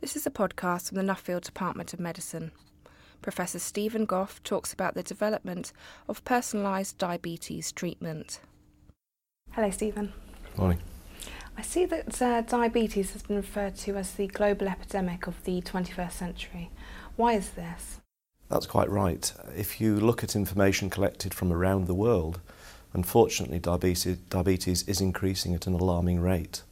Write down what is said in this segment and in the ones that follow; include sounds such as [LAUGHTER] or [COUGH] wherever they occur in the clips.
This is a podcast from the Nuffield Department of Medicine. Professor Stephen Gough talks about the development of personalised diabetes treatment. Hello, Stephen. Morning. I see that uh, diabetes has been referred to as the global epidemic of the 21st century. Why is this? That's quite right. If you look at information collected from around the world, unfortunately, diabetes, diabetes is increasing at an alarming rate.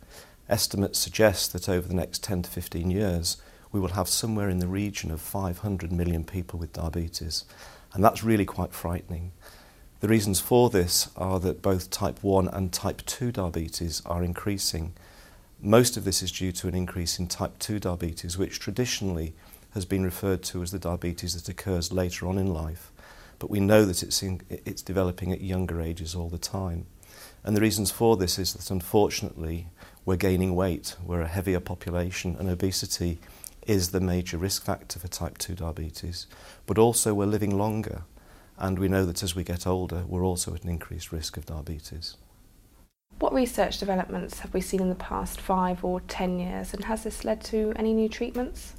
Estimates suggest that over the next 10 to 15 years, we will have somewhere in the region of 500 million people with diabetes. And that's really quite frightening. The reasons for this are that both type 1 and type 2 diabetes are increasing. Most of this is due to an increase in type 2 diabetes, which traditionally has been referred to as the diabetes that occurs later on in life. But we know that it's, in, it's developing at younger ages all the time. And the reasons for this is that unfortunately we're gaining weight, we're a heavier population, and obesity is the major risk factor for type 2 diabetes. But also we're living longer. And we know that as we get older, we're also at an increased risk of diabetes. What research developments have we seen in the past five or ten years, and has this led to any new treatments?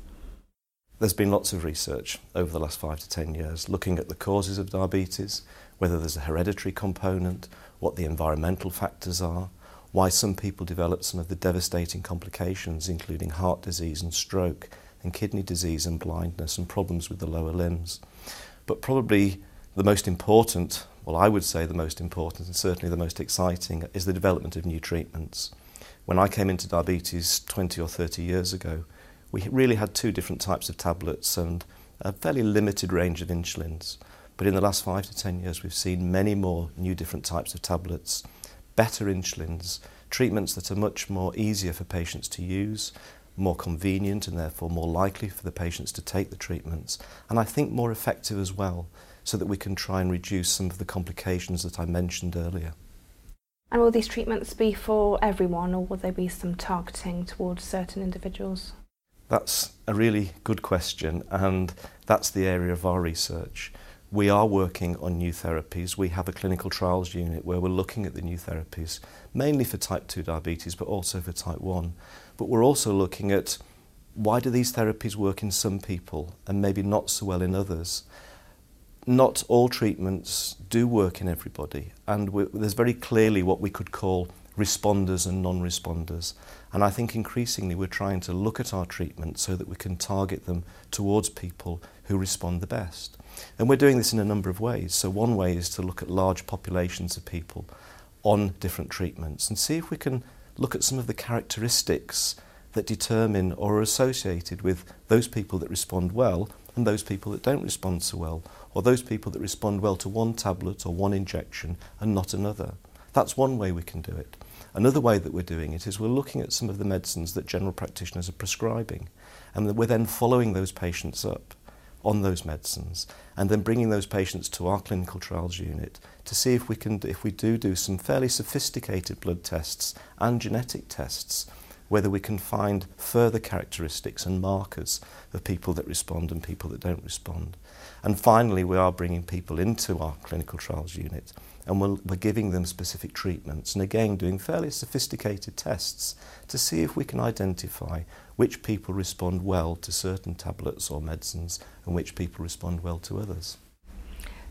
There's been lots of research over the last five to ten years looking at the causes of diabetes, whether there's a hereditary component, what the environmental factors are, why some people develop some of the devastating complications, including heart disease and stroke, and kidney disease and blindness, and problems with the lower limbs. But probably the most important, well, I would say the most important and certainly the most exciting, is the development of new treatments. When I came into diabetes 20 or 30 years ago, we really had two different types of tablets and a fairly limited range of insulins. But in the last five to 10 years, we've seen many more new different types of tablets, better insulins, treatments that are much more easier for patients to use, more convenient and therefore more likely for the patients to take the treatments, and I think more effective as well so that we can try and reduce some of the complications that I mentioned earlier. And will these treatments be for everyone or will there be some targeting towards certain individuals? That's a really good question, and that's the area of our research. We are working on new therapies. We have a clinical trials unit where we're looking at the new therapies, mainly for type 2 diabetes, but also for type 1. But we're also looking at why do these therapies work in some people and maybe not so well in others? not all treatments do work in everybody, and there's very clearly what we could call responders and non responders. And I think increasingly we're trying to look at our treatment so that we can target them towards people who respond the best. And we're doing this in a number of ways. So, one way is to look at large populations of people on different treatments and see if we can look at some of the characteristics that determine or are associated with those people that respond well and those people that don't respond so well, or those people that respond well to one tablet or one injection and not another. That's one way we can do it. Another way that we're doing it is we're looking at some of the medicines that general practitioners are prescribing, and we're then following those patients up on those medicines and then bringing those patients to our clinical trials unit to see if we can if we do do some fairly sophisticated blood tests and genetic tests whether we can find further characteristics and markers of people that respond and people that don't respond. And finally, we are bringing people into our clinical trials unit and we're, we're giving them specific treatments and again doing fairly sophisticated tests to see if we can identify which people respond well to certain tablets or medicines and which people respond well to others.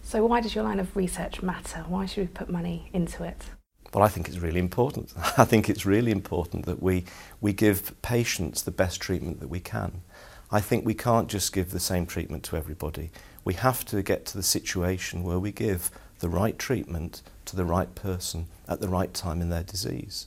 So why does your line of research matter? Why should we put money into it? Well, I think it's really important. [LAUGHS] I think it's really important that we, we give patients the best treatment that we can. I think we can't just give the same treatment to everybody. We have to get to the situation where we give the right treatment to the right person at the right time in their disease.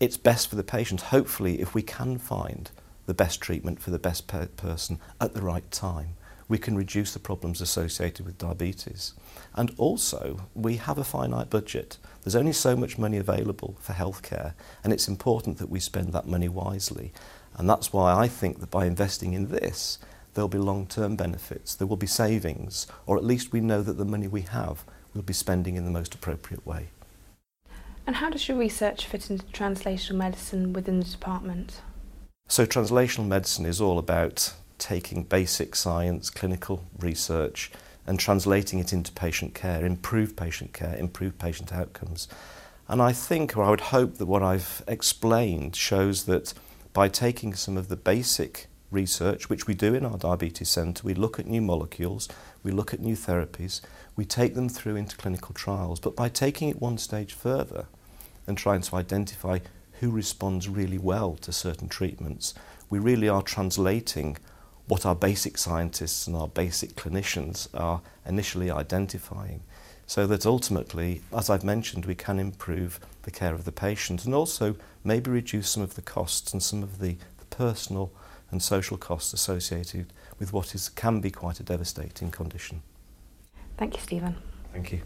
It's best for the patient, hopefully, if we can find the best treatment for the best per person at the right time we can reduce the problems associated with diabetes. And also, we have a finite budget. There's only so much money available for healthcare, and it's important that we spend that money wisely. And that's why I think that by investing in this, there'll be long term benefits, there will be savings, or at least we know that the money we have we'll be spending in the most appropriate way. And how does your research fit into translational medicine within the department? So, translational medicine is all about taking basic science, clinical research, and translating it into patient care, improve patient care, improve patient outcomes. And I think, or I would hope, that what I've explained shows that by taking some of the basic research, which we do in our diabetes centre. We look at new molecules, we look at new therapies, we take them through into clinical trials. But by taking it one stage further and trying to identify who responds really well to certain treatments, we really are translating what our basic scientists and our basic clinicians are initially identifying. So that ultimately, as I've mentioned, we can improve the care of the patient and also maybe reduce some of the costs and some of the, the personal and social costs associated with what is, can be quite a devastating condition. Thank you, Stephen. Thank you.